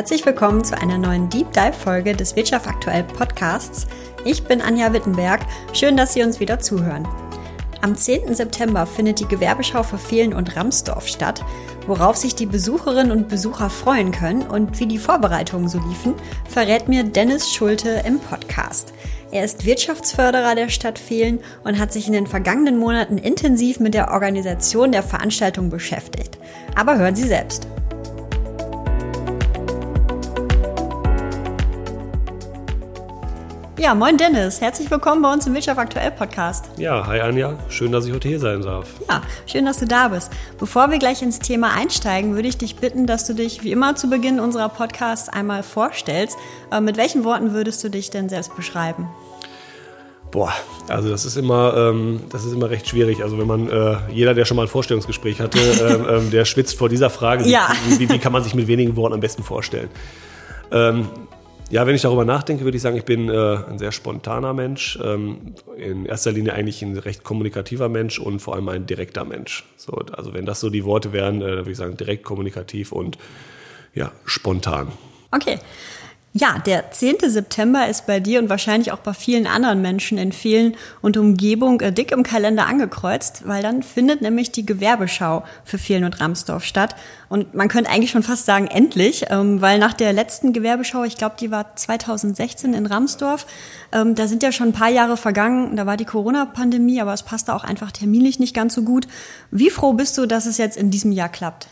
Herzlich willkommen zu einer neuen Deep Dive Folge des Wirtschaft aktuell Podcasts. Ich bin Anja Wittenberg. Schön, dass Sie uns wieder zuhören. Am 10. September findet die Gewerbeschau für Fehlen und Ramsdorf statt, worauf sich die Besucherinnen und Besucher freuen können und wie die Vorbereitungen so liefen, verrät mir Dennis Schulte im Podcast. Er ist Wirtschaftsförderer der Stadt Fehlen und hat sich in den vergangenen Monaten intensiv mit der Organisation der Veranstaltung beschäftigt. Aber hören Sie selbst. Ja, moin Dennis, herzlich willkommen bei uns im Wirtschaft aktuell Podcast. Ja, hi Anja, schön, dass ich heute hier sein darf. Ja, schön, dass du da bist. Bevor wir gleich ins Thema einsteigen, würde ich dich bitten, dass du dich wie immer zu Beginn unserer Podcasts einmal vorstellst. Äh, mit welchen Worten würdest du dich denn selbst beschreiben? Boah, also das ist immer, ähm, das ist immer recht schwierig. Also wenn man, äh, jeder, der schon mal ein Vorstellungsgespräch hatte, ähm, ähm, der schwitzt vor dieser Frage, ja. wie, wie, kann man sich mit wenigen Worten am besten vorstellen. Ja, wenn ich darüber nachdenke, würde ich sagen, ich bin äh, ein sehr spontaner Mensch. Ähm, in erster Linie eigentlich ein recht kommunikativer Mensch und vor allem ein direkter Mensch. So, also wenn das so die Worte wären, äh, würde ich sagen, direkt kommunikativ und ja, spontan. Okay. Ja, der 10. September ist bei dir und wahrscheinlich auch bei vielen anderen Menschen in Fehlen und Umgebung äh, dick im Kalender angekreuzt, weil dann findet nämlich die Gewerbeschau für Fehlen und Ramsdorf statt. Und man könnte eigentlich schon fast sagen, endlich, ähm, weil nach der letzten Gewerbeschau, ich glaube, die war 2016 in Ramsdorf, ähm, da sind ja schon ein paar Jahre vergangen, da war die Corona-Pandemie, aber es passte auch einfach terminlich nicht ganz so gut. Wie froh bist du, dass es jetzt in diesem Jahr klappt?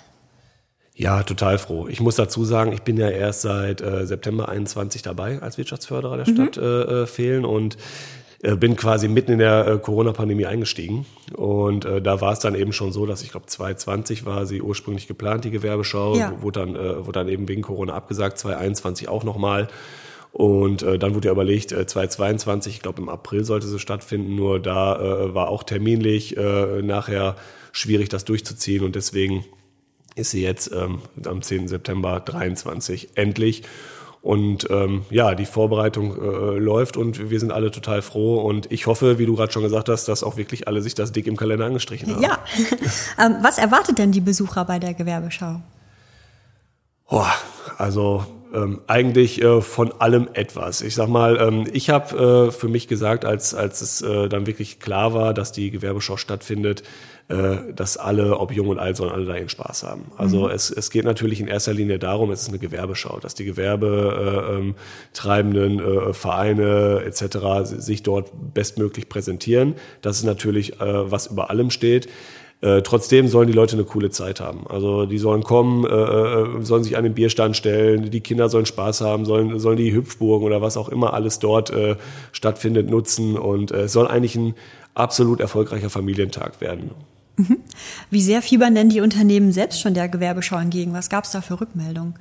Ja, total froh. Ich muss dazu sagen, ich bin ja erst seit äh, September 21 dabei als Wirtschaftsförderer der mhm. Stadt äh, äh, Fehlen und äh, bin quasi mitten in der äh, Corona-Pandemie eingestiegen. Und äh, da war es dann eben schon so, dass ich glaube 2020 war sie ursprünglich geplant, die Gewerbeschau, ja. wurde, dann, äh, wurde dann eben wegen Corona abgesagt, 2021 auch nochmal. Und äh, dann wurde ja überlegt, äh, 2022, ich glaube im April sollte sie stattfinden, nur da äh, war auch terminlich äh, nachher schwierig, das durchzuziehen. Und deswegen ist sie jetzt ähm, am 10. September 23 endlich. Und ähm, ja, die Vorbereitung äh, läuft und wir sind alle total froh. Und ich hoffe, wie du gerade schon gesagt hast, dass auch wirklich alle sich das dick im Kalender angestrichen haben. Ja. ähm, was erwartet denn die Besucher bei der Gewerbeschau? Oh, also ähm, eigentlich äh, von allem etwas. Ich sag mal, ähm, ich habe äh, für mich gesagt, als, als es äh, dann wirklich klar war, dass die Gewerbeschau stattfindet, äh, dass alle, ob jung und alt, sollen alle da ihren Spaß haben. Also mhm. es, es geht natürlich in erster Linie darum, es ist eine Gewerbeschau, dass die gewerbetreibenden äh, äh, Vereine etc. sich dort bestmöglich präsentieren. Das ist natürlich, äh, was über allem steht. Äh, trotzdem sollen die Leute eine coole Zeit haben. Also die sollen kommen, äh, äh, sollen sich an den Bierstand stellen, die Kinder sollen Spaß haben, sollen, sollen die Hüpfburgen oder was auch immer alles dort äh, stattfindet nutzen und äh, es soll eigentlich ein absolut erfolgreicher Familientag werden. Mhm. Wie sehr fiebern denn die Unternehmen selbst schon der Gewerbeschau entgegen? Was gab es da für Rückmeldungen?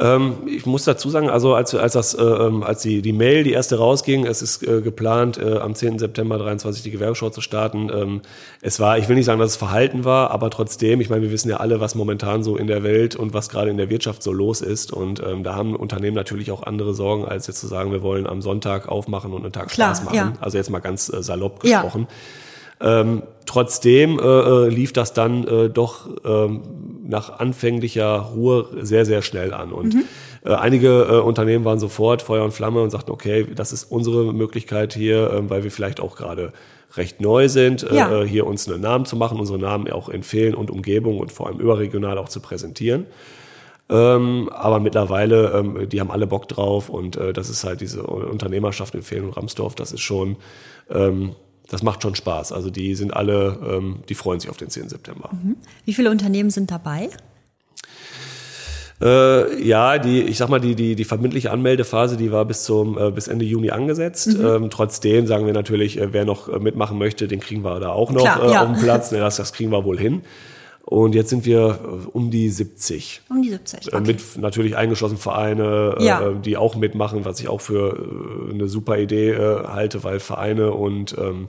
Ähm, ich muss dazu sagen, also als, als, das, äh, ähm, als die, die Mail, die erste rausging, es ist äh, geplant, äh, am 10. September 23 die Gewerbeschau zu starten. Ähm, es war, ich will nicht sagen, dass es verhalten war, aber trotzdem, ich meine, wir wissen ja alle, was momentan so in der Welt und was gerade in der Wirtschaft so los ist. Und ähm, da haben Unternehmen natürlich auch andere Sorgen, als jetzt zu sagen, wir wollen am Sonntag aufmachen und einen Tag Klar, Spaß machen. Ja. Also jetzt mal ganz äh, salopp gesprochen. Ja. Trotzdem äh, äh, lief das dann äh, doch ähm, nach anfänglicher Ruhe sehr, sehr schnell an. Und mhm. äh, einige äh, Unternehmen waren sofort Feuer und Flamme und sagten, okay, das ist unsere Möglichkeit hier, äh, weil wir vielleicht auch gerade recht neu sind, äh, ja. äh, hier uns einen Namen zu machen, unsere Namen auch in Fehlen und Umgebung und vor allem überregional auch zu präsentieren. Ähm, aber mittlerweile, ähm, die haben alle Bock drauf und äh, das ist halt diese Unternehmerschaft in Fehlen und Ramsdorf, das ist schon ähm, das macht schon Spaß. Also die sind alle, ähm, die freuen sich auf den 10. September. Mhm. Wie viele Unternehmen sind dabei? Äh, ja, die, ich sag mal, die, die, die verbindliche Anmeldephase, die war bis zum äh, bis Ende Juni angesetzt. Mhm. Ähm, trotzdem sagen wir natürlich, äh, wer noch äh, mitmachen möchte, den kriegen wir da auch noch Klar, äh, ja. auf dem Platz. Ne, das, das kriegen wir wohl hin. Und jetzt sind wir äh, um die 70. Um die 70. Okay. Mit natürlich eingeschlossen Vereine, ja. äh, die auch mitmachen, was ich auch für äh, eine super Idee äh, halte, weil Vereine und, ähm,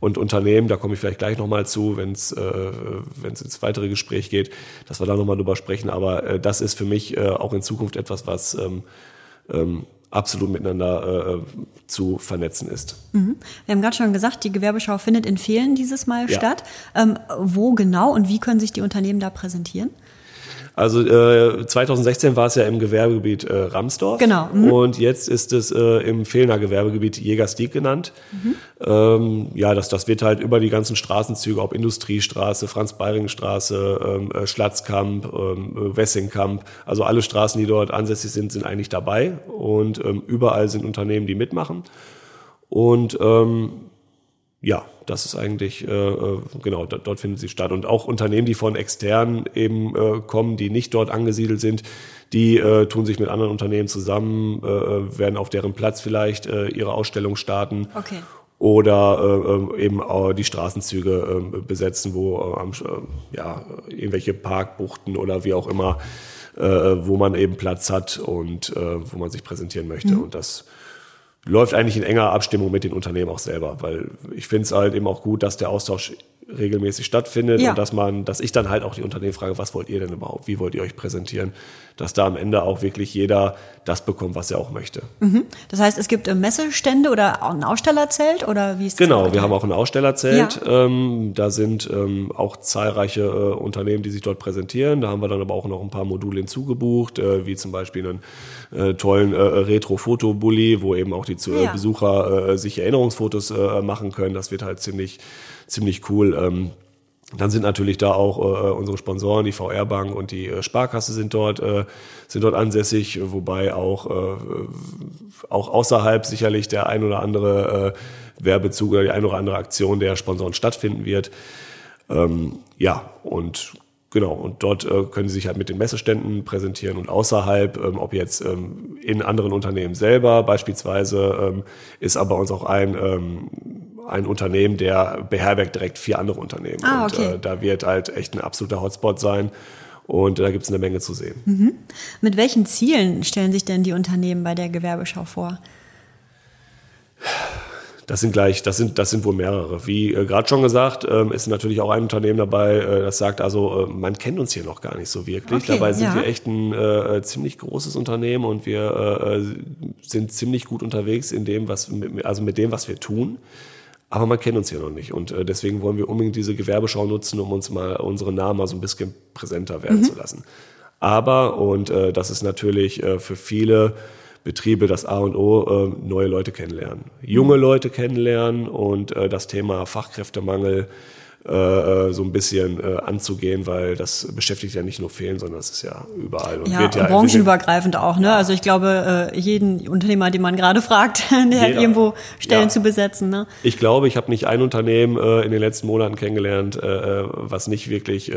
und Unternehmen, da komme ich vielleicht gleich nochmal zu, wenn es äh, ins weitere Gespräch geht, dass wir da nochmal drüber sprechen. Aber äh, das ist für mich äh, auch in Zukunft etwas, was ähm, ähm, absolut miteinander äh, zu vernetzen ist. Mhm. Wir haben gerade schon gesagt, die Gewerbeschau findet in Fehlen dieses Mal ja. statt. Ähm, wo genau und wie können sich die Unternehmen da präsentieren? Also äh, 2016 war es ja im Gewerbegebiet äh, Ramsdorf. Genau. Mhm. Und jetzt ist es äh, im Fehlner Gewerbegebiet Jägerstieg genannt. Mhm. Ähm, ja, das, das wird halt über die ganzen Straßenzüge, ob Industriestraße, Franz-Beiringen-Straße, ähm, äh, Schlatzkamp, ähm, Wessingkamp, also alle Straßen, die dort ansässig sind, sind eigentlich dabei. Und ähm, überall sind Unternehmen, die mitmachen. Und ähm, ja, das ist eigentlich, äh, äh genau, dort findet sie statt. Und auch Unternehmen, die von extern eben äh, kommen, die nicht dort angesiedelt sind, die äh, tun sich mit anderen Unternehmen zusammen, äh, werden auf deren Platz vielleicht äh, ihre Ausstellung starten. Okay. Oder äh, eben äh, die Straßenzüge äh, besetzen, wo äh, äh, ja, irgendwelche Parkbuchten oder wie auch immer, äh, wo man eben Platz hat und äh, wo man sich präsentieren möchte. Mhm. Und das läuft eigentlich in enger Abstimmung mit den Unternehmen auch selber, weil ich finde es halt eben auch gut, dass der Austausch regelmäßig stattfindet ja. und dass man, dass ich dann halt auch die Unternehmen frage, was wollt ihr denn überhaupt? Wie wollt ihr euch präsentieren? Dass da am Ende auch wirklich jeder das bekommt, was er auch möchte. Mhm. Das heißt, es gibt äh, Messestände oder ein Ausstellerzelt oder wie ist das? Genau, wir haben auch ein Ausstellerzelt. Ja. Ähm, da sind ähm, auch zahlreiche äh, Unternehmen, die sich dort präsentieren. Da haben wir dann aber auch noch ein paar Module hinzugebucht, äh, wie zum Beispiel einen äh, tollen äh, Retro-Foto-Bully, wo eben auch die ja. Besucher äh, sich Erinnerungsfotos machen können. Das wird halt ziemlich ziemlich cool. Ähm, dann sind natürlich da auch äh, unsere Sponsoren, die VR Bank und die äh, Sparkasse sind dort äh, sind dort ansässig, wobei auch äh, auch außerhalb sicherlich der ein oder andere äh, Werbezug oder die ein oder andere Aktion der Sponsoren stattfinden wird. Ähm, ja und Genau, und dort äh, können Sie sich halt mit den Messeständen präsentieren und außerhalb, ähm, ob jetzt ähm, in anderen Unternehmen selber beispielsweise, ähm, ist aber uns auch ein ähm, ein Unternehmen, der beherbergt direkt vier andere Unternehmen. Ah, okay. Und äh, da wird halt echt ein absoluter Hotspot sein. Und da gibt es eine Menge zu sehen. Mhm. Mit welchen Zielen stellen sich denn die Unternehmen bei der Gewerbeschau vor? Das sind gleich, das sind, das sind wohl mehrere. Wie äh, gerade schon gesagt, ähm, ist natürlich auch ein Unternehmen dabei, äh, das sagt also, äh, man kennt uns hier noch gar nicht so wirklich. Okay, dabei sind ja. wir echt ein äh, ziemlich großes Unternehmen und wir äh, sind ziemlich gut unterwegs in dem, was, also mit dem, was wir tun. Aber man kennt uns ja noch nicht. Und äh, deswegen wollen wir unbedingt diese Gewerbeschau nutzen, um uns mal unsere Namen mal so ein bisschen präsenter werden mhm. zu lassen. Aber, und äh, das ist natürlich äh, für viele Betriebe das A und O, äh, neue Leute kennenlernen. Junge. Leute kennenlernen und äh, das Thema Fachkräftemangel äh, äh, so ein bisschen äh, anzugehen, weil das beschäftigt ja nicht nur Fehlen, sondern es ist ja überall. Und ja, wird ja branchenübergreifend auch. Ne? Also ich glaube, jeden Unternehmer, den man gerade fragt, der Jeder, hat irgendwo Stellen ja. zu besetzen. Ne? Ich glaube, ich habe nicht ein Unternehmen in den letzten Monaten kennengelernt, was nicht wirklich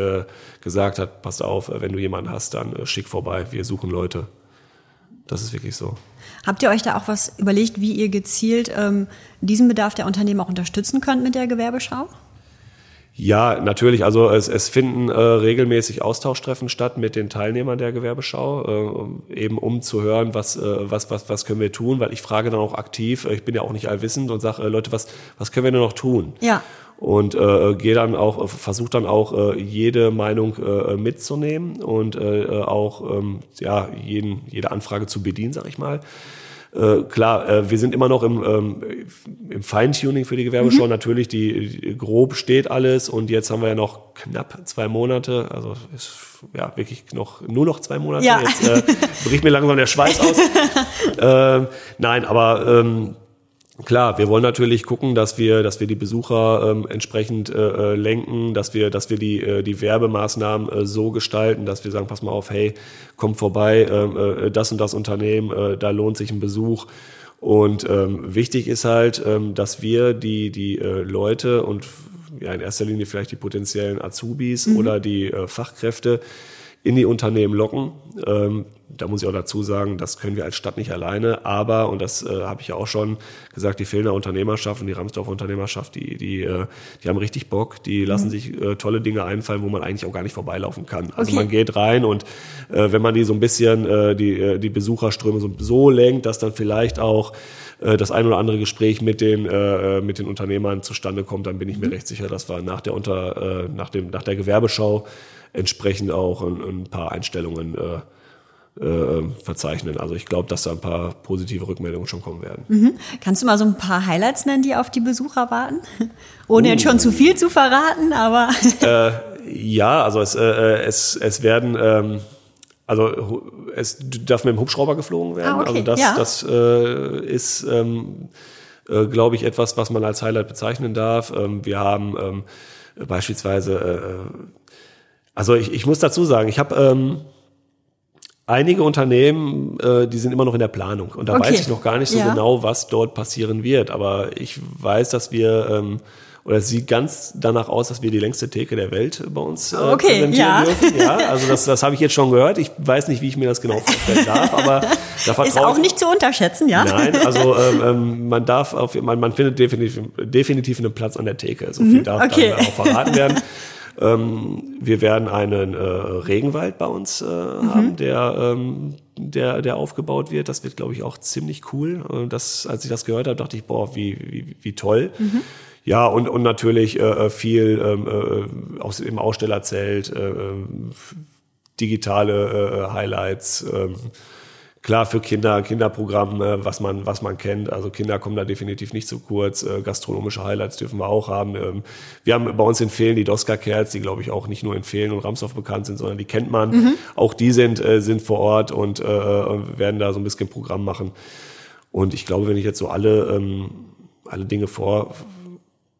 gesagt hat, pass auf, wenn du jemanden hast, dann schick vorbei, wir suchen Leute. Das ist wirklich so. Habt ihr euch da auch was überlegt, wie ihr gezielt ähm, diesen Bedarf der Unternehmen auch unterstützen könnt mit der Gewerbeschau? Ja, natürlich. Also es, es finden äh, regelmäßig Austauschtreffen statt mit den Teilnehmern der Gewerbeschau, äh, eben um zu hören, was, äh, was, was, was können wir tun, weil ich frage dann auch aktiv, äh, ich bin ja auch nicht allwissend und sage, äh, Leute, was, was können wir denn noch tun? Ja. Und äh, gehe dann auch, äh, versuche dann auch äh, jede Meinung äh, mitzunehmen und äh, auch ähm, ja, jeden, jede Anfrage zu bedienen, sag ich mal. Äh, klar, äh, wir sind immer noch im, ähm, im Feintuning für die Gewerbeschau. Mhm. Natürlich, die, die, grob steht alles und jetzt haben wir ja noch knapp zwei Monate. Also ist ja wirklich noch nur noch zwei Monate. Ja. Jetzt äh, bricht mir langsam der Schweiß aus. ähm, nein, aber ähm, Klar, wir wollen natürlich gucken, dass wir, dass wir die Besucher ähm, entsprechend äh, äh, lenken, dass wir, dass wir die, äh, die Werbemaßnahmen äh, so gestalten, dass wir sagen, pass mal auf, hey, kommt vorbei, ähm, äh, das und das Unternehmen, äh, da lohnt sich ein Besuch. Und ähm, wichtig ist halt, ähm, dass wir die, die äh, Leute und ja in erster Linie vielleicht die potenziellen Azubis mhm. oder die äh, Fachkräfte in die Unternehmen locken. Ähm, da muss ich auch dazu sagen, das können wir als Stadt nicht alleine, aber, und das äh, habe ich ja auch schon gesagt, die Fehlender Unternehmerschaft und die Ramsdorfer Unternehmerschaft, die, die, äh, die haben richtig Bock, die lassen mhm. sich äh, tolle Dinge einfallen, wo man eigentlich auch gar nicht vorbeilaufen kann. Also okay. man geht rein und äh, wenn man die so ein bisschen, äh, die, äh, die Besucherströme so, so lenkt, dass dann vielleicht auch äh, das ein oder andere Gespräch mit den, äh, mit den Unternehmern zustande kommt, dann bin ich mir mhm. recht sicher, dass wir nach der, Unter, äh, nach dem, nach der Gewerbeschau entsprechend auch ein, ein paar Einstellungen äh, äh, verzeichnen. Also ich glaube, dass da ein paar positive Rückmeldungen schon kommen werden. Mhm. Kannst du mal so ein paar Highlights nennen, die auf die Besucher warten? Ohne uh. jetzt schon zu viel zu verraten, aber. äh, ja, also es, äh, es, es werden, ähm, also es darf mit dem Hubschrauber geflogen werden. Ah, okay. Also das, Ja. das äh, ist, ähm, äh, glaube ich, etwas, was man als Highlight bezeichnen darf. Ähm, wir haben ähm, beispielsweise, äh, also ich, ich muss dazu sagen, ich habe ähm, einige Unternehmen, äh, die sind immer noch in der Planung und da Okay. weiß ich noch gar nicht so Ja. genau, was dort passieren wird. Aber ich weiß, dass wir ähm, oder es sieht ganz danach aus, dass wir die längste Theke der Welt bei uns äh, Okay, präsentieren ja. dürfen. Ja, also das, das habe ich jetzt schon gehört. Ich weiß nicht, wie ich mir das genau vorstellen darf, aber da vertraue Ist auch ich- nicht zu unterschätzen, ja? Nein, also ähm, ähm, man darf auf, man, man findet definitiv, definitiv einen Platz an der Theke. So viel darf Mhm, okay. dann auch verraten werden. ähm, wir werden einen äh, Regenwald bei uns äh, Mhm. haben, der, ähm, der, der aufgebaut wird. Das wird, glaube ich, auch ziemlich cool. Äh, Das, als ich das gehört habe, dachte ich, boah, wie, wie, wie toll. Mhm. Ja, und, und natürlich äh, viel ähm, äh, aus dem Ausstellerzelt, äh, ähm, digitale äh, Highlights, ähm, klar für Kinder, Kinderprogramm, äh, was man, was man kennt. Also Kinder kommen da definitiv nicht zu kurz. Äh, gastronomische Highlights dürfen wir auch haben. Ähm, wir haben bei uns in Fehlen die Doska Kerls, die glaube ich auch nicht nur in Fehlen und Ramsdorf bekannt sind, sondern die kennt man. Auch die sind, äh, sind vor Ort und werden da so ein bisschen Programm machen. Und ich glaube, wenn ich jetzt so alle, ähm, alle Dinge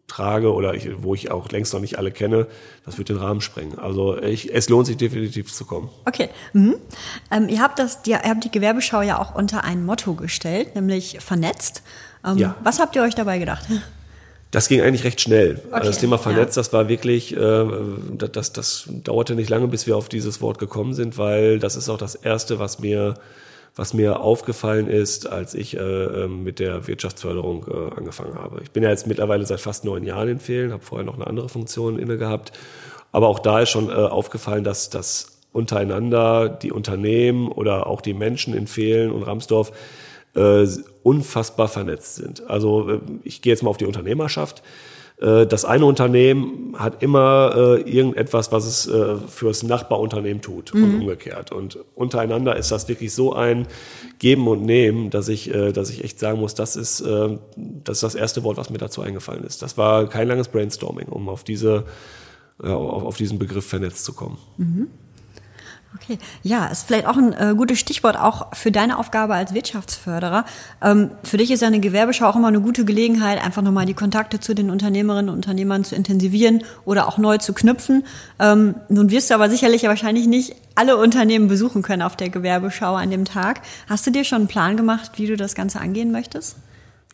vortrage oder ich, wo ich auch längst noch nicht alle kenne, das wird den Rahmen sprengen. Also ich, es lohnt sich definitiv zu kommen. Okay. Mhm. Ähm, ihr habt das, die, ihr habt die Gewerbeschau ja auch unter ein Motto gestellt, nämlich vernetzt. Ähm, Ja. Was habt ihr euch dabei gedacht? Das ging eigentlich recht schnell. Also das Okay, Thema ja. vernetzt, das war wirklich, äh, das, das, das dauerte nicht lange, bis wir auf dieses Wort gekommen sind, weil das ist auch das Erste, was mir, was mir aufgefallen ist, als ich äh, ähm, mit der Wirtschaftsförderung äh, angefangen habe. Ich bin ja jetzt mittlerweile seit fast neun Jahren in Fehlen, habe vorher noch eine andere Funktion inne gehabt. Aber auch da ist schon äh, aufgefallen, dass das untereinander die Unternehmen oder auch die Menschen in Fehlen und Ramsdorf äh, unfassbar vernetzt sind. Also äh, ich gehe jetzt mal auf die Unternehmerschaft. Äh, Das eine Unternehmen hat immer äh, irgendetwas, was es äh, fürs Nachbarunternehmen tut und umgekehrt. Und untereinander ist das wirklich so ein Geben und Nehmen, dass ich, äh, dass ich echt sagen muss, das ist, äh, das ist das erste Wort, was mir dazu eingefallen ist. Das war kein langes Brainstorming, um auf diese, ja, auf, auf diesen Begriff vernetzt zu kommen. Okay, ja, ist vielleicht auch ein äh, gutes Stichwort auch für deine Aufgabe als Wirtschaftsförderer. Ähm, für dich ist ja eine Gewerbeschau auch immer eine gute Gelegenheit, einfach nochmal die Kontakte zu den Unternehmerinnen und Unternehmern zu intensivieren oder auch neu zu knüpfen. Ähm, nun wirst du aber sicherlich ja wahrscheinlich nicht alle Unternehmen besuchen können auf der Gewerbeschau an dem Tag. Hast du dir schon einen Plan gemacht, wie du das Ganze angehen möchtest?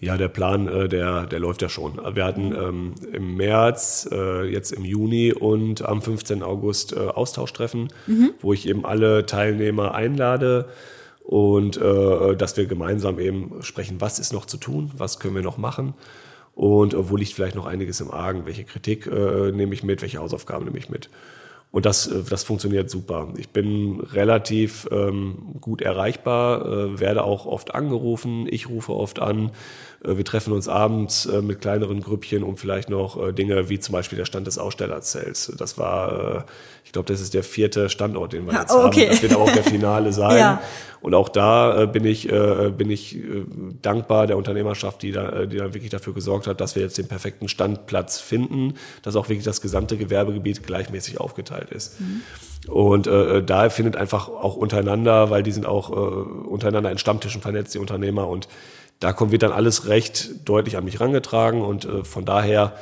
Ja, der Plan, äh, der, der läuft ja schon. Wir hatten ähm, im März, äh, jetzt im Juni und am 15. August äh, Austauschtreffen, wo ich eben alle Teilnehmer einlade und äh, dass wir gemeinsam eben sprechen, was ist noch zu tun, was können wir noch machen und wo liegt vielleicht noch einiges im Argen, welche Kritik äh, nehme ich mit, welche Hausaufgaben nehme ich mit. Und das, äh, das funktioniert super. Ich bin relativ ähm, gut erreichbar, äh, werde auch oft angerufen, ich rufe oft an. Äh, wir treffen uns abends äh, mit kleineren Grüppchen, um vielleicht noch äh, Dinge wie zum Beispiel der Stand des Ausstellerzells. Das war, äh, ich glaube, das ist der vierte Standort, den wir jetzt okay. haben. Das wird aber auch der Finale sein. Ja. Und auch da äh, bin ich, äh, bin ich äh, dankbar der Unternehmerschaft, die da, äh, die da wirklich dafür gesorgt hat, dass wir jetzt den perfekten Standplatz finden, dass auch wirklich das gesamte Gewerbegebiet gleichmäßig aufgeteilt ist. Und äh, da findet einfach auch untereinander, weil die sind auch äh, untereinander in Stammtischen vernetzt, die Unternehmer. Und da kommt wird dann alles recht deutlich an mich rangetragen. Und äh, von daher äh,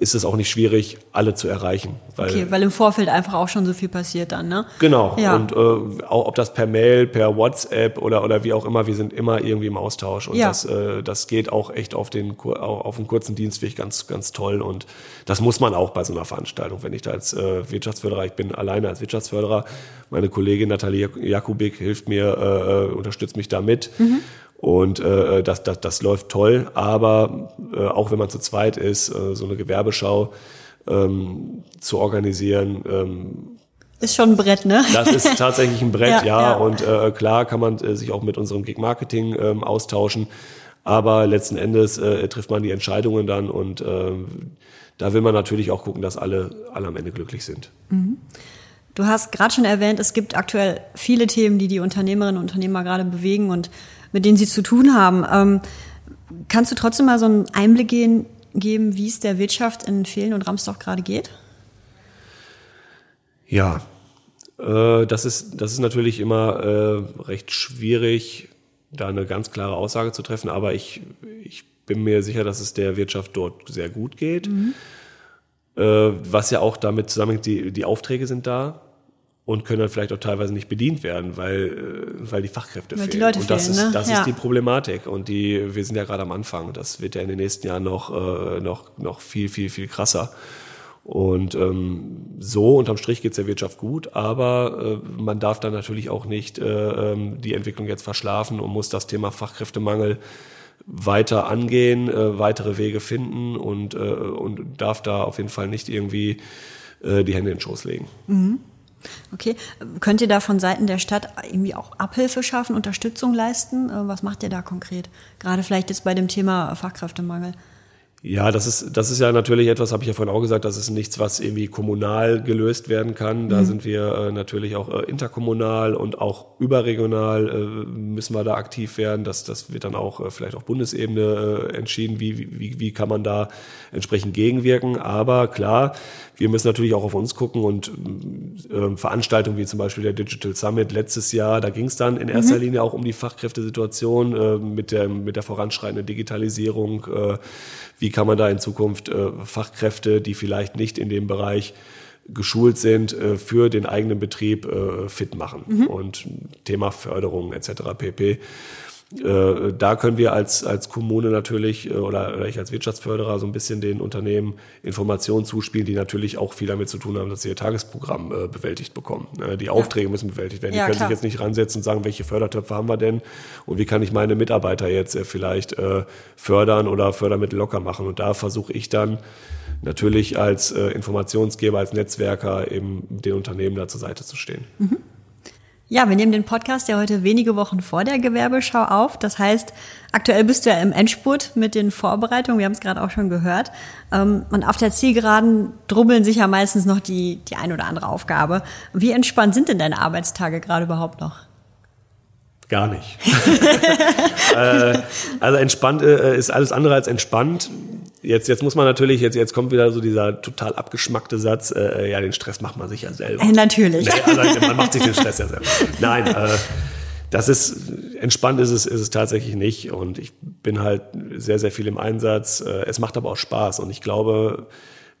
ist es auch nicht schwierig, alle zu erreichen. Weil Okay, weil im Vorfeld einfach auch schon so viel passiert dann, ne? Genau. Ja. Und äh, auch ob das per Mail, per WhatsApp oder oder wie auch immer, wir sind immer irgendwie im Austausch und Ja. das äh, das geht auch echt auf den auf einen kurzen Dienstweg ganz ganz toll und das muss man auch bei so einer Veranstaltung. Wenn ich da als äh, Wirtschaftsförderer, ich bin alleine als Wirtschaftsförderer, meine Kollegin Nathalie Jakubik hilft mir, äh, äh, unterstützt mich da mit. Und äh, das, das, das läuft toll, aber äh, auch wenn man zu zweit ist, äh, so eine Gewerbeschau ähm, zu organisieren, ähm, Ist schon ein Brett, ne? das ist tatsächlich ein Brett, Ja, ja. ja. Und äh, klar kann man äh, sich auch mit unserem Gig Marketing ähm, austauschen. Aber letzten Endes äh, trifft man die Entscheidungen dann und ähm, da will man natürlich auch gucken, dass alle, alle am Ende glücklich sind. Du hast gerade schon erwähnt, es gibt aktuell viele Themen, die die Unternehmerinnen und Unternehmer gerade bewegen und mit denen sie zu tun haben. Ähm, kannst du trotzdem mal so einen Einblick gehen, geben, wie es der Wirtschaft in Fehlen und Ramsdorf gerade geht? Ja, äh, das, ist, das ist natürlich immer äh, recht schwierig, da eine ganz klare Aussage zu treffen, aber ich, ich bin mir sicher, dass es der Wirtschaft dort sehr gut geht. Mhm. Äh, was ja auch damit zusammenhängt, die, die Aufträge sind da und können dann vielleicht auch teilweise nicht bedient werden, weil, äh, weil die Fachkräfte weil fehlen. Die Leute und das, fehlen, ist, ne? das ja. ist die Problematik. Und die, wir sind ja gerade am Anfang. Das wird ja in den nächsten Jahren noch, äh, noch, noch viel, viel, viel krasser. Und ähm, so unterm Strich geht es der Wirtschaft gut, aber äh, man darf dann natürlich auch nicht äh, ähm, die Entwicklung jetzt verschlafen und muss das Thema Fachkräftemangel weiter angehen, äh, weitere Wege finden und, äh, und darf da auf jeden Fall nicht irgendwie äh, die Hände in den Schoß legen. Mhm. Okay, könnt ihr da von Seiten der Stadt irgendwie auch Abhilfe schaffen, Unterstützung leisten? Äh, was macht ihr da konkret? Gerade vielleicht jetzt bei dem Thema Fachkräftemangel. Ja, das ist, das ist ja natürlich etwas, habe ich ja vorhin auch gesagt, das ist nichts, was irgendwie kommunal gelöst werden kann. Da mhm. sind wir äh, natürlich auch äh, interkommunal und auch überregional äh, müssen wir da aktiv werden. Das, das wird dann auch äh, vielleicht auf Bundesebene äh, entschieden, wie, wie, wie kann man da entsprechend gegenwirken. Aber klar, wir müssen natürlich auch auf uns gucken und äh, Veranstaltungen wie zum Beispiel der Digital Summit letztes Jahr, da ging es dann in erster mhm. Linie auch um die Fachkräftesituation mit, der, mit der voranschreitenden Digitalisierung. Äh, wie kann man da in Zukunft äh, Fachkräfte, die vielleicht nicht in dem Bereich geschult sind, äh, für den eigenen Betrieb äh, fit machen. Mhm. Und Thema Förderung etc. pp. Äh, da können wir als, als Kommune natürlich äh, oder, oder ich als Wirtschaftsförderer so ein bisschen den Unternehmen Informationen zuspielen, die natürlich auch viel damit zu tun haben, dass sie ihr Tagesprogramm äh, bewältigt bekommen. Ne? Die Aufträge ja. müssen bewältigt werden. Die ja, können klar. sich jetzt nicht ransetzen und sagen, welche Fördertöpfe haben wir denn und wie kann ich meine Mitarbeiter jetzt äh, vielleicht äh, fördern oder Fördermittel locker machen. Und da versuche ich dann natürlich als Informationsgeber, als Netzwerker eben den Unternehmen da zur Seite zu stehen. Mhm. Ja, wir nehmen den Podcast ja heute wenige Wochen vor der Gewerbeschau auf. Das heißt, aktuell bist du ja im Endspurt mit den Vorbereitungen. Wir haben es gerade auch schon gehört. Ähm, und auf der Zielgeraden drubbeln sich ja meistens noch die, die ein oder andere Aufgabe. Wie entspannt sind denn deine Arbeitstage gerade überhaupt noch? Gar nicht. äh, also entspannt äh, ist alles andere als entspannt. Jetzt, jetzt muss man natürlich, jetzt, jetzt kommt wieder so dieser total abgeschmackte Satz, äh, ja, den Stress macht man sich ja selber. Äh, natürlich. Nee, also, man macht sich den Stress ja selber. Nein, äh, das ist, entspannt ist es, ist es tatsächlich nicht. Und ich bin halt sehr, sehr viel im Einsatz. Äh, es macht aber auch Spaß. Und ich glaube,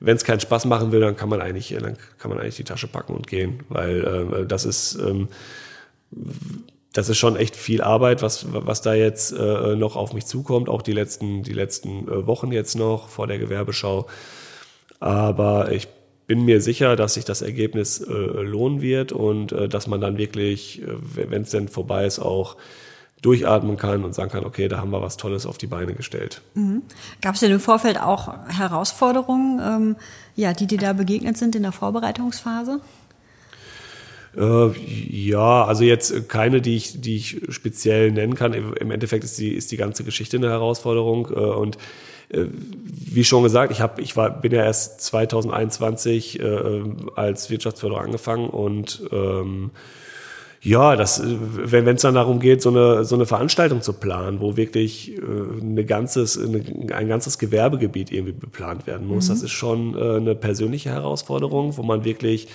wenn es keinen Spaß machen will, dann kann man eigentlich, dann kann man eigentlich die Tasche packen und gehen. Weil äh, das ist, ähm, das ist schon echt viel Arbeit, was, was da jetzt äh, noch auf mich zukommt, auch die letzten, die letzten äh, Wochen jetzt noch vor der Gewerbeschau. Aber ich bin mir sicher, dass sich das Ergebnis äh, lohnen wird und äh, dass man dann wirklich, äh, wenn es denn vorbei ist, auch durchatmen kann und sagen kann, okay, da haben wir was Tolles auf die Beine gestellt. Mhm. Gab es denn im Vorfeld auch Herausforderungen, ähm, ja, die dir da begegnet sind in der Vorbereitungsphase? Äh, ja, also jetzt keine, die ich, die ich speziell nennen kann. Im Endeffekt ist die, ist die ganze Geschichte eine Herausforderung. Äh, und äh, wie schon gesagt, ich, hab, ich war, bin ja erst 2021 äh, als Wirtschaftsförderer angefangen und ähm, ja, das, wenn es dann darum geht, so eine, so eine Veranstaltung zu planen, wo wirklich äh, eine ganzes, eine, ein ganzes Gewerbegebiet irgendwie beplant werden muss, mhm. das ist schon äh, eine persönliche Herausforderung, wo man wirklich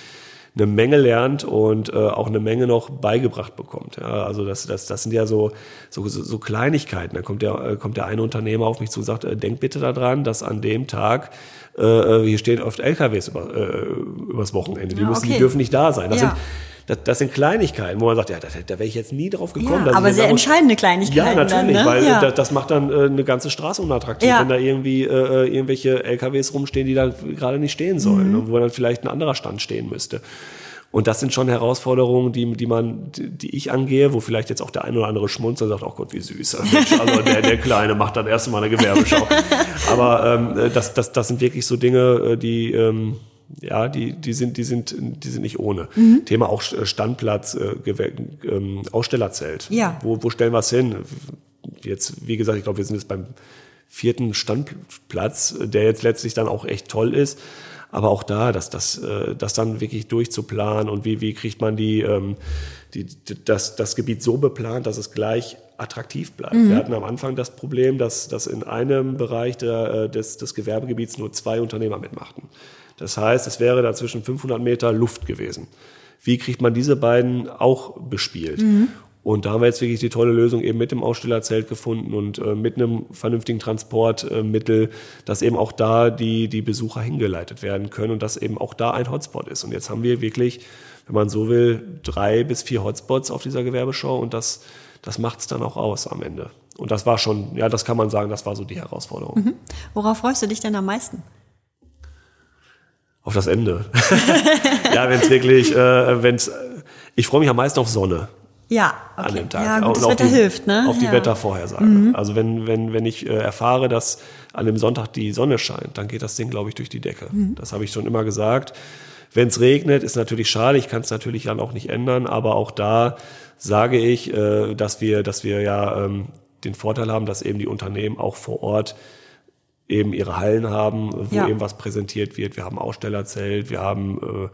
eine Menge lernt und äh, auch eine Menge noch beigebracht bekommt. Ja, also das, das, das sind ja so, so, so Kleinigkeiten. Da kommt der, äh, kommt der eine Unternehmer auf mich zu und sagt, äh, denk bitte daran, dass an dem Tag äh, äh hier stehen oft LKWs über, äh, übers Wochenende. Die, ja, müssen, okay. die dürfen nicht da sein. Das ja. sind das, das sind Kleinigkeiten, wo man sagt, ja, da, da wäre ich jetzt nie drauf gekommen. Ja, aber sehr entscheidende Kleinigkeiten. Ja, natürlich, dann, ne? weil ja. Das, das, macht dann äh, eine ganze Straße unattraktiv, ja. wenn da irgendwie äh, äh irgendwelche LKWs rumstehen, die da gerade nicht stehen sollen, mhm. Wo dann vielleicht ein anderer Stand stehen müsste. Und das sind schon Herausforderungen, die, die man, die ich angehe, wo vielleicht jetzt auch der ein oder andere schmunzelt und sagt, oh Gott, wie süß. Also der, der Kleine macht dann erst mal eine Gewerbeschau. Aber ähm, das, das, das sind wirklich so Dinge, äh, die, ähm, ja, die, die sind, die sind, die sind nicht ohne. Mhm. Thema auch Standplatz, äh, ähm, Ausstellerzelt. Ja. Wo, wo stellen wir es hin? Jetzt, wie gesagt, ich glaube, wir sind jetzt beim vierten Standplatz, der jetzt letztlich dann auch echt toll ist. Aber auch da, dass das, äh, das dann wirklich durchzuplanen und wie, wie kriegt man die, ähm, die, das, das Gebiet so beplant, dass es gleich attraktiv bleibt. Mhm. Wir hatten am Anfang das Problem, dass, dass in einem Bereich der, äh, des, des Gewerbegebiets nur zwei Unternehmer mitmachten. Das heißt, es wäre da zwischen 500 Meter Luft gewesen. Wie kriegt man diese beiden auch bespielt? Mhm. Und da haben wir jetzt wirklich die tolle Lösung eben mit dem Ausstellerzelt gefunden und äh, mit einem vernünftigen Transportmittel, äh, dass eben auch da die, die Besucher hingeleitet werden können und dass eben auch da ein Hotspot ist. Und jetzt haben wir wirklich, wenn man so will, drei bis vier Hotspots auf dieser Gewerbeschau und das, das macht es dann auch aus am Ende. Und das war schon, ja, das kann man sagen, das war so die Herausforderung. Mhm. Worauf freust du dich denn am meisten? Auf das Ende. ja, wenn es wirklich, äh, wenn es, ich freue mich am meisten auf Sonne. Ja, okay. an dem Tag. Ja, gut, das Wetter die, hilft, ne? Auf die ja. Wettervorhersage. Mhm. Also wenn, wenn, wenn ich äh, erfahre, dass an dem Sonntag die Sonne scheint, dann geht das Ding, glaube ich, durch die Decke. Mhm. Das habe ich schon immer gesagt. Wenn es regnet, ist natürlich schade. Ich kann es natürlich dann auch nicht ändern, aber auch da sage ich, äh, dass wir, dass wir ja ähm, den Vorteil haben, dass eben die Unternehmen auch vor Ort eben ihre Hallen haben, wo ja. eben was präsentiert wird. Wir haben Ausstellerzelt, wir haben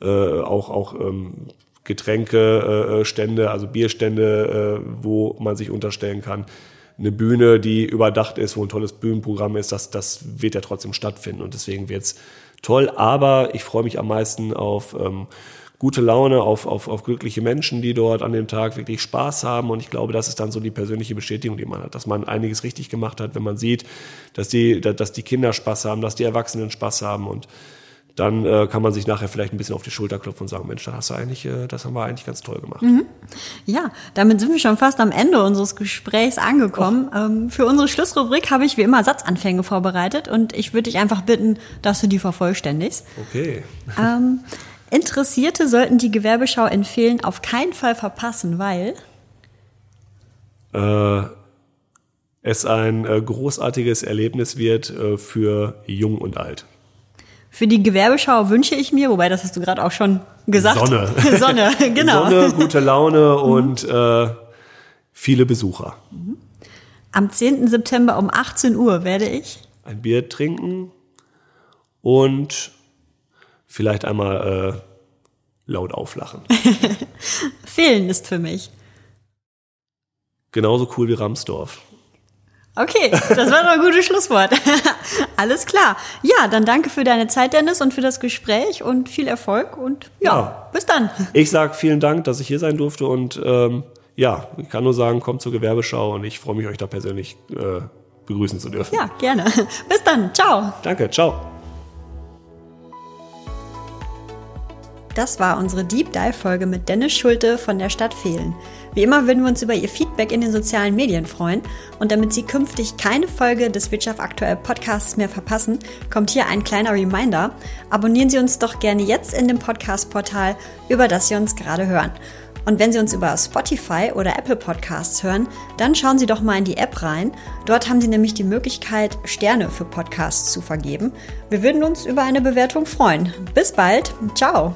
äh, äh, auch auch ähm, Getränkestände, äh, also Bierstände, äh, wo man sich unterstellen kann. Eine Bühne, die überdacht ist, wo ein tolles Bühnenprogramm ist, das, das wird ja trotzdem stattfinden und deswegen wird's toll. Aber ich freue mich am meisten auf ähm, gute Laune, auf, auf, auf glückliche Menschen, die dort an dem Tag wirklich Spaß haben. Und ich glaube, das ist dann so die persönliche Bestätigung, die man hat, dass man einiges richtig gemacht hat, wenn man sieht, dass die, dass die Kinder Spaß haben, dass die Erwachsenen Spaß haben und dann äh, kann man sich nachher vielleicht ein bisschen auf die Schulter klopfen und sagen, Mensch, das hast du eigentlich, äh, das haben wir eigentlich ganz toll gemacht. Mhm. Ja, damit sind wir schon fast am Ende unseres Gesprächs angekommen. Ähm, für unsere Schlussrubrik habe ich wie immer Satzanfänge vorbereitet und ich würde dich einfach bitten, dass du die vervollständigst. Okay. Ähm, Interessierte sollten die Gewerbeschau empfehlen, auf keinen Fall verpassen, weil äh, es ein äh, großartiges Erlebnis wird äh, für Jung und Alt. Für die Gewerbeschau wünsche ich mir, wobei das hast du gerade auch schon gesagt. Sonne. Sonne, genau. Sonne, gute Laune und äh, viele Besucher. Am 10. September um 18 Uhr werde ich ein Bier trinken und vielleicht einmal äh, laut auflachen. Fehlen ist für mich. Genauso cool wie Ramsdorf. Okay, das war doch ein gutes Schlusswort. Alles klar. Ja, dann danke für deine Zeit, Dennis, und für das Gespräch und viel Erfolg und ja, ja. bis dann. Ich sage vielen Dank, dass ich hier sein durfte und ähm, ja, ich kann nur sagen, kommt zur Gewerbeschau und ich freue mich, euch da persönlich äh, begrüßen zu dürfen. Ja, gerne. Bis dann. Ciao. Danke, ciao. Das war unsere Deep Dive Folge mit Dennis Schulte von der Stadt Fehlen. Wie immer würden wir uns über Ihr Feedback in den sozialen Medien freuen. Und damit Sie künftig keine Folge des Wirtschaft aktuell Podcasts mehr verpassen, kommt hier ein kleiner Reminder. Abonnieren Sie uns doch gerne jetzt in dem Podcast-Portal, über das Sie uns gerade hören. Und wenn Sie uns über Spotify oder Apple Podcasts hören, dann schauen Sie doch mal in die App rein. Dort haben Sie nämlich die Möglichkeit, Sterne für Podcasts zu vergeben. Wir würden uns über eine Bewertung freuen. Bis bald. Ciao.